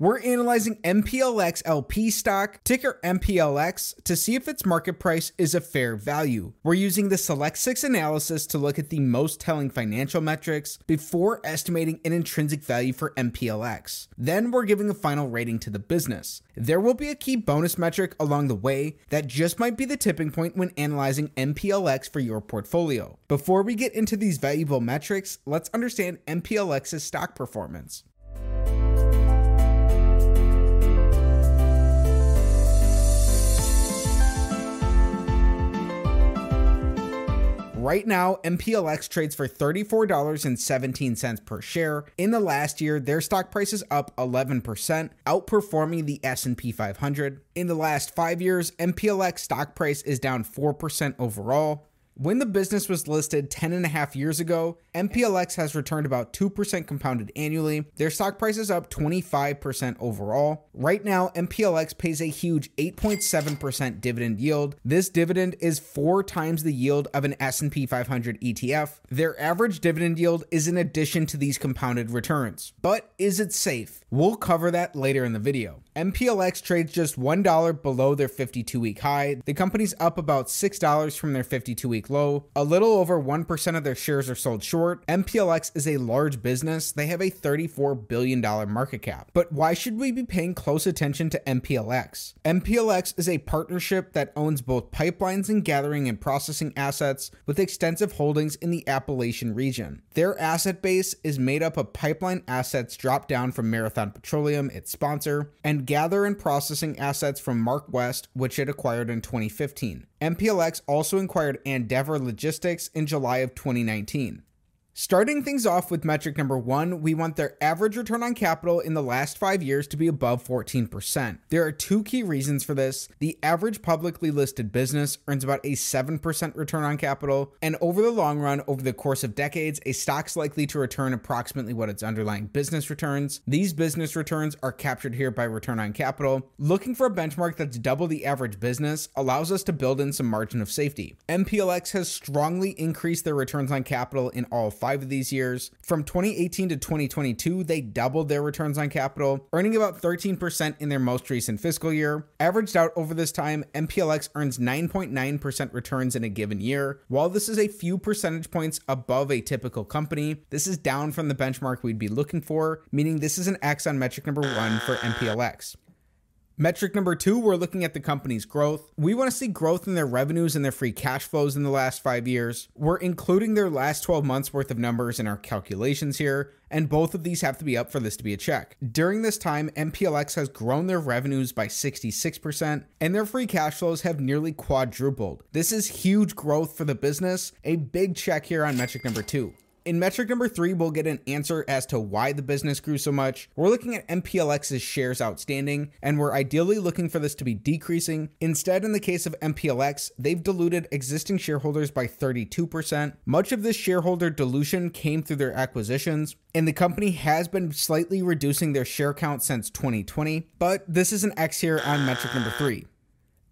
We're analyzing MPLX LP stock, ticker MPLX, to see if its market price is a fair value. We're using the Select 6 analysis to look at the most telling financial metrics before estimating an intrinsic value for MPLX. Then we're giving a final rating to the business. There will be a key bonus metric along the way that just might be the tipping point when analyzing MPLX for your portfolio. Before we get into these valuable metrics, let's understand MPLX's stock performance. Right now, MPLX trades for $34.17 per share. In the last year, their stock price is up 11%, outperforming the S&P 500. In the last 5 years, MPLX stock price is down 4% overall. When the business was listed 10 and a half years ago, MPLX has returned about 2% compounded annually. Their stock price is up 25% overall. Right now, MPLX pays a huge 8.7% dividend yield. This dividend is 4 times the yield of an S&P 500 ETF. Their average dividend yield is in addition to these compounded returns. But is it safe? We'll cover that later in the video. MPLX trades just $1 below their 52 week high. The company's up about $6 from their 52 week low. A little over 1% of their shares are sold short. MPLX is a large business. They have a $34 billion market cap. But why should we be paying close attention to MPLX? MPLX is a partnership that owns both pipelines and gathering and processing assets with extensive holdings in the Appalachian region. Their asset base is made up of pipeline assets dropped down from Marathon Petroleum, its sponsor, and gather and processing assets from MarkWest, which it acquired in 2015. MPLX also acquired Andeavor Logistics in July of 2019. Starting things off with metric number one, we want their average return on capital in the last five years to be above 14%. There are two key reasons for this. The average publicly listed business earns about a 7% return on capital, and over the long run, over the course of decades, a stock's likely to return approximately what its underlying business returns. These business returns are captured here by return on capital. Looking for a benchmark that's double the average business allows us to build in some margin of safety. MPLX has strongly increased their returns on capital in all five of these years. From 2018 to 2022, they doubled their returns on capital, earning about 13% in their most recent fiscal year. Averaged out over this time, MPLX earns 9.9% returns in a given year. While this is a few percentage points above a typical company, this is down from the benchmark we'd be looking for, meaning this is an X on metric number one for MPLX. Metric number two, we're looking at the company's growth. We want to see growth in their revenues and their free cash flows in the last five years. We're including their last 12 months worth of numbers in our calculations here, and both of these have to be up for this to be a check. During this time, MPLX has grown their revenues by 66%, and their free cash flows have nearly quadrupled. This is huge growth for the business, a big check here on metric number two. In metric number three, we'll get an answer as to why the business grew so much. We're looking at MPLX's shares outstanding, and we're ideally looking for this to be decreasing. Instead, in the case of MPLX, they've diluted existing shareholders by 32%. Much of this shareholder dilution came through their acquisitions, and the company has been slightly reducing their share count since 2020, but this is an X here on metric number three.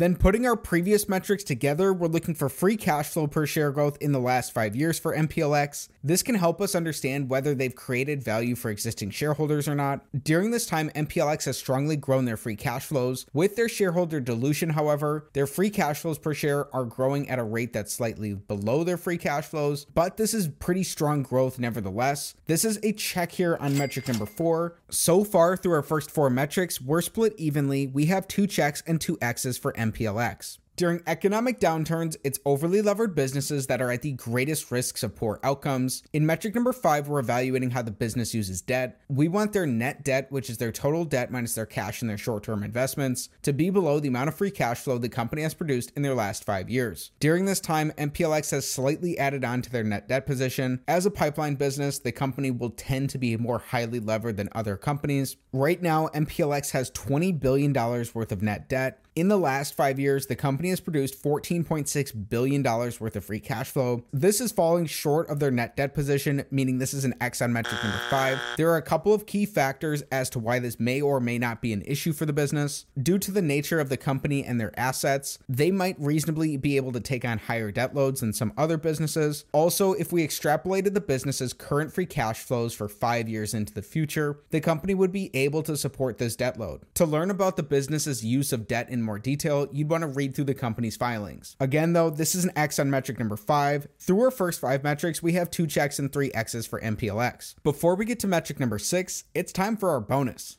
Then, putting our previous metrics together, we're looking for free cash flow per share growth in the last five years for MPLX. This can help us understand whether they've created value for existing shareholders or not. During this time, MPLX has strongly grown their free cash flows. With their shareholder dilution, however, their free cash flows per share are growing at a rate that's slightly below their free cash flows, but this is pretty strong growth nevertheless. This is a check here on metric number four. So far, through our first four metrics, we're split evenly. We have two checks and two X's for MPLX. MPLX. During economic downturns, it's overly levered businesses that are at the greatest risks of poor outcomes. In metric number five, we're evaluating how the business uses debt. We want their net debt, which is their total debt minus their cash and their short term investments, to be below the amount of free cash flow the company has produced in their last five years. During this time, MPLX has slightly added on to their net debt position. As a pipeline business, the company will tend to be more highly levered than other companies. Right now, MPLX has $20 billion worth of net debt. In the last five years, the company has produced $14.6 billion worth of free cash flow. This is falling short of their net debt position, meaning this is an X on metric number five. There are a couple of key factors as to why this may or may not be an issue for the business. Due to the nature of the company and their assets, they might reasonably be able to take on higher debt loads than some other businesses. Also, if we extrapolated the business's current free cash flows for five years into the future, the company would be able to support this debt load. To learn about the business's use of debt in more detail, you'd want to read through the company's filings. Again, though, this is an X on metric number five. Through our first five metrics, we have two checks and three X's for MPLX. Before we get to metric number six, it's time for our bonus.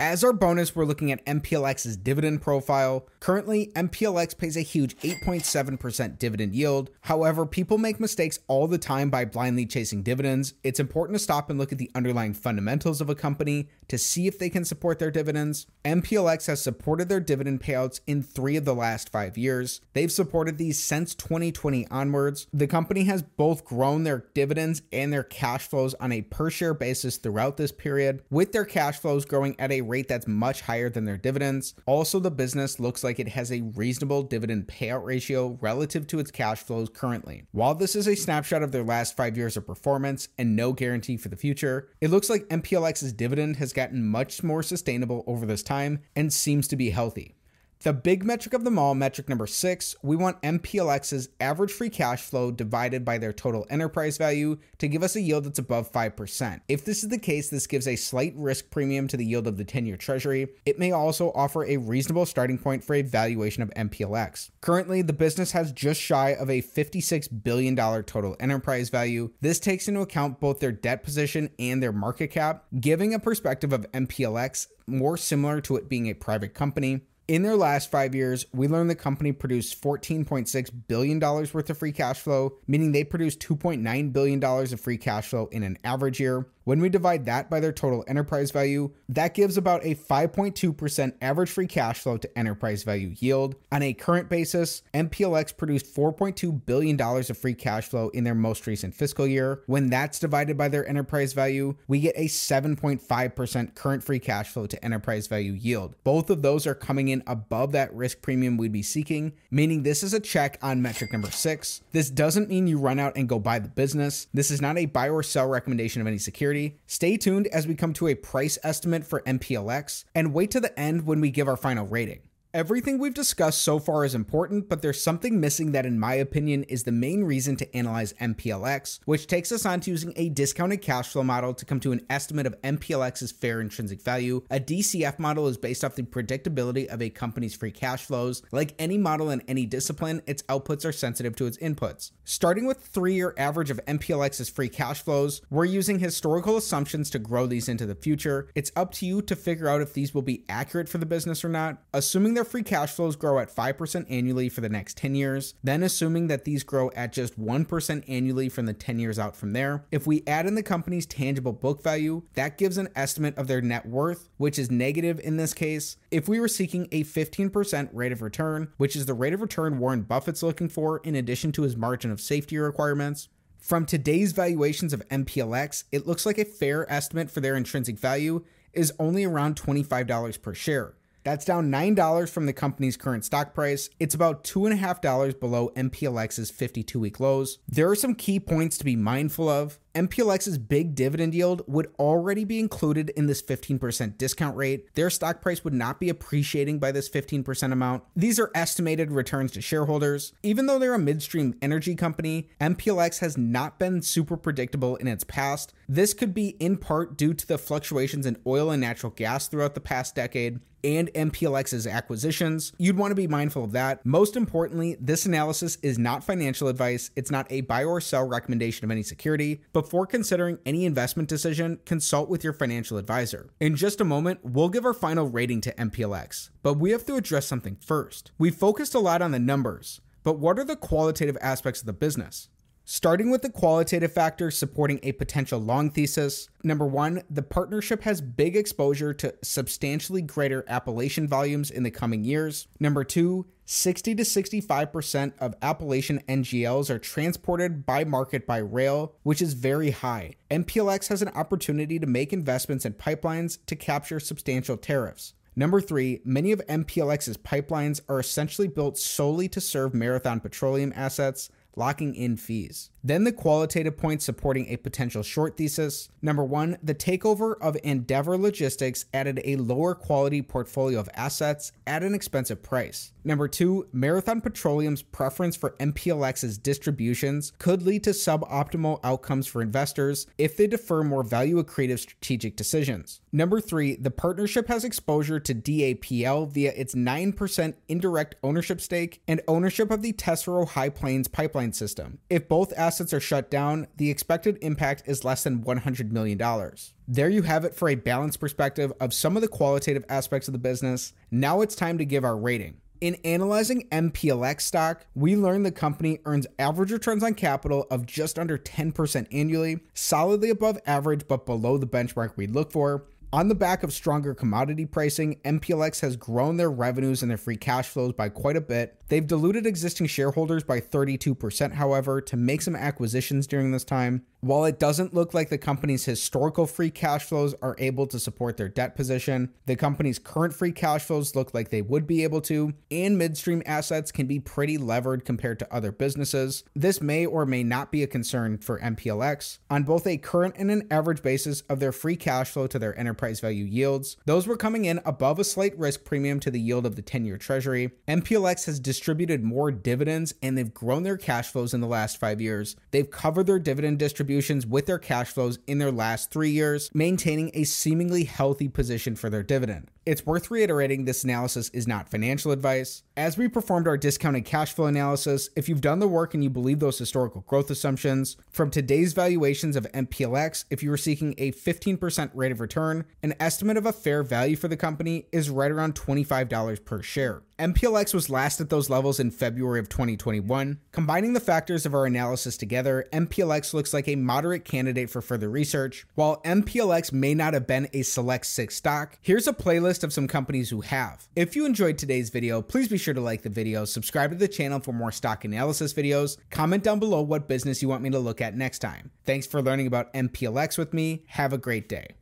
As our bonus, we're looking at MPLX's dividend profile. Currently, MPLX pays a huge 8.7% dividend yield. However, people make mistakes all the time by blindly chasing dividends. It's important to stop and look at the underlying fundamentals of a company to see if they can support their dividends. MPLX has supported their dividend payouts in three of the last five years. They've supported these since 2020 onwards. The company has both grown their dividends and their cash flows on a per share basis throughout this period, with their cash flows growing at a rate that's much higher than their dividends. Also, the business looks like it has a reasonable dividend payout ratio relative to its cash flows currently. While this is a snapshot of their last five years of performance and no guarantee for the future, it looks like MPLX's dividend has gotten much more sustainable over this time and seems to be healthy. The big metric of them all, metric number six, we want MPLX's average free cash flow divided by their total enterprise value to give us a yield that's above 5%. If this is the case, this gives a slight risk premium to the yield of the 10 year treasury. It may also offer a reasonable starting point for a valuation of MPLX. Currently, the business has just shy of a $56 billion total enterprise value. This takes into account both their debt position and their market cap, giving a perspective of MPLX more similar to it being a private company. In their last five years, we learned the company produced $14.6 billion worth of free cash flow, meaning they produced $2.9 billion of free cash flow in an average year. When we divide that by their total enterprise value, that gives about a 5.2% average free cash flow to enterprise value yield. On a current basis, MPLX produced $4.2 billion of free cash flow in their most recent fiscal year. When that's divided by their enterprise value, we get a 7.5% current free cash flow to enterprise value yield. Both of those are coming in above that risk premium we'd be seeking, meaning this is a check on metric number six. This doesn't mean you run out and go buy the business. This is not a buy or sell recommendation of any security. Stay tuned as we come to a price estimate for MPLX and wait to the end when we give our final rating. Everything we've discussed so far is important, but there's something missing that, in my opinion, is the main reason to analyze MPLX, which takes us on to using a discounted cash flow model to come to an estimate of MPLX's fair intrinsic value. A DCF model is based off the predictability of a company's free cash flows. Like any model in any discipline, its outputs are sensitive to its inputs. Starting with three year average of MPLX's free cash flows, we're using historical assumptions to grow these into the future. It's up to you to figure out if these will be accurate for the business or not. Assuming their free cash flows grow at 5% annually for the next 10 years, then assuming that these grow at just 1% annually from the 10 years out from there, if we add in the company's tangible book value, that gives an estimate of their net worth, which is negative in this case. If we were seeking a 15% rate of return, which is the rate of return Warren Buffett's looking for in addition to his margin of safety requirements, from today's valuations of MPLX, it looks like a fair estimate for their intrinsic value is only around $25 per share. That's down $9 from the company's current stock price. It's about $2.5 below MPLX's 52 week lows. There are some key points to be mindful of. MPLX's big dividend yield would already be included in this 15% discount rate. Their stock price would not be appreciating by this 15% amount. These are estimated returns to shareholders. Even though they're a midstream energy company, MPLX has not been super predictable in its past. This could be in part due to the fluctuations in oil and natural gas throughout the past decade and MPLX's acquisitions. You'd want to be mindful of that. Most importantly, this analysis is not financial advice. It's not a buy or sell recommendation of any security. Before considering any investment decision, consult with your financial advisor. In just a moment, we'll give our final rating to MPLX, but we have to address something first. We focused a lot on the numbers, but what are the qualitative aspects of the business? Starting with the qualitative factors supporting a potential long thesis, number one, the partnership has big exposure to substantially greater Appalachian volumes in the coming years. Number two, 60 to 65% of Appalachian NGLs are transported by market by rail, which is very high. MPLX has an opportunity to make investments in pipelines to capture substantial tariffs. Number three, many of MPLX's pipelines are essentially built solely to serve Marathon Petroleum assets locking in fees. Then the qualitative points supporting a potential short thesis. Number one, the takeover of Andeavor Logistics added a lower quality portfolio of assets at an expensive price. Number two, Marathon Petroleum's preference for MPLX's distributions could lead to suboptimal outcomes for investors if they defer more value accretive strategic decisions. Number three, the partnership has exposure to DAPL via its 9% indirect ownership stake and ownership of the Tesoro High Plains pipeline system. If both assets assets are shut down, the expected impact is less than $100 million. There you have it for a balanced perspective of some of the qualitative aspects of the business. Now it's time to give our rating. In analyzing MPLX stock, we learned the company earns average returns on capital of just under 10% annually, solidly above average but below the benchmark we look for. On the back of stronger commodity pricing, MPLX has grown their revenues and their free cash flows by quite a bit. They've diluted existing shareholders by 32%, however, to make some acquisitions during this time. While it doesn't look like the company's historical free cash flows are able to support their debt position, the company's current free cash flows look like they would be able to, and midstream assets can be pretty levered compared to other businesses. This may or may not be a concern for MPLX. On both a current and an average basis of their free cash flow to their enterprise value yields, those were coming in above a slight risk premium to the yield of the 10 year treasury. MPLX has more dividends and they've grown their cash flows in the last five years. They've covered their dividend distributions with their cash flows in their last three years, maintaining a seemingly healthy position for their dividend. It's worth reiterating this analysis is not financial advice. As we performed our discounted cash flow analysis, if you've done the work and you believe those historical growth assumptions, from today's valuations of MPLX, if you were seeking a 15% rate of return, an estimate of a fair value for the company is right around $25 per share. MPLX was last at those levels in February of 2021. Combining the factors of our analysis together, MPLX looks like a moderate candidate for further research. While MPLX may not have been a select six stock, here's a playlist of some companies who have. If you enjoyed today's video, please be sure to like the video, subscribe to the channel for more stock analysis videos, comment down below what business you want me to look at next time. Thanks for learning about MPLX with me. Have a great day.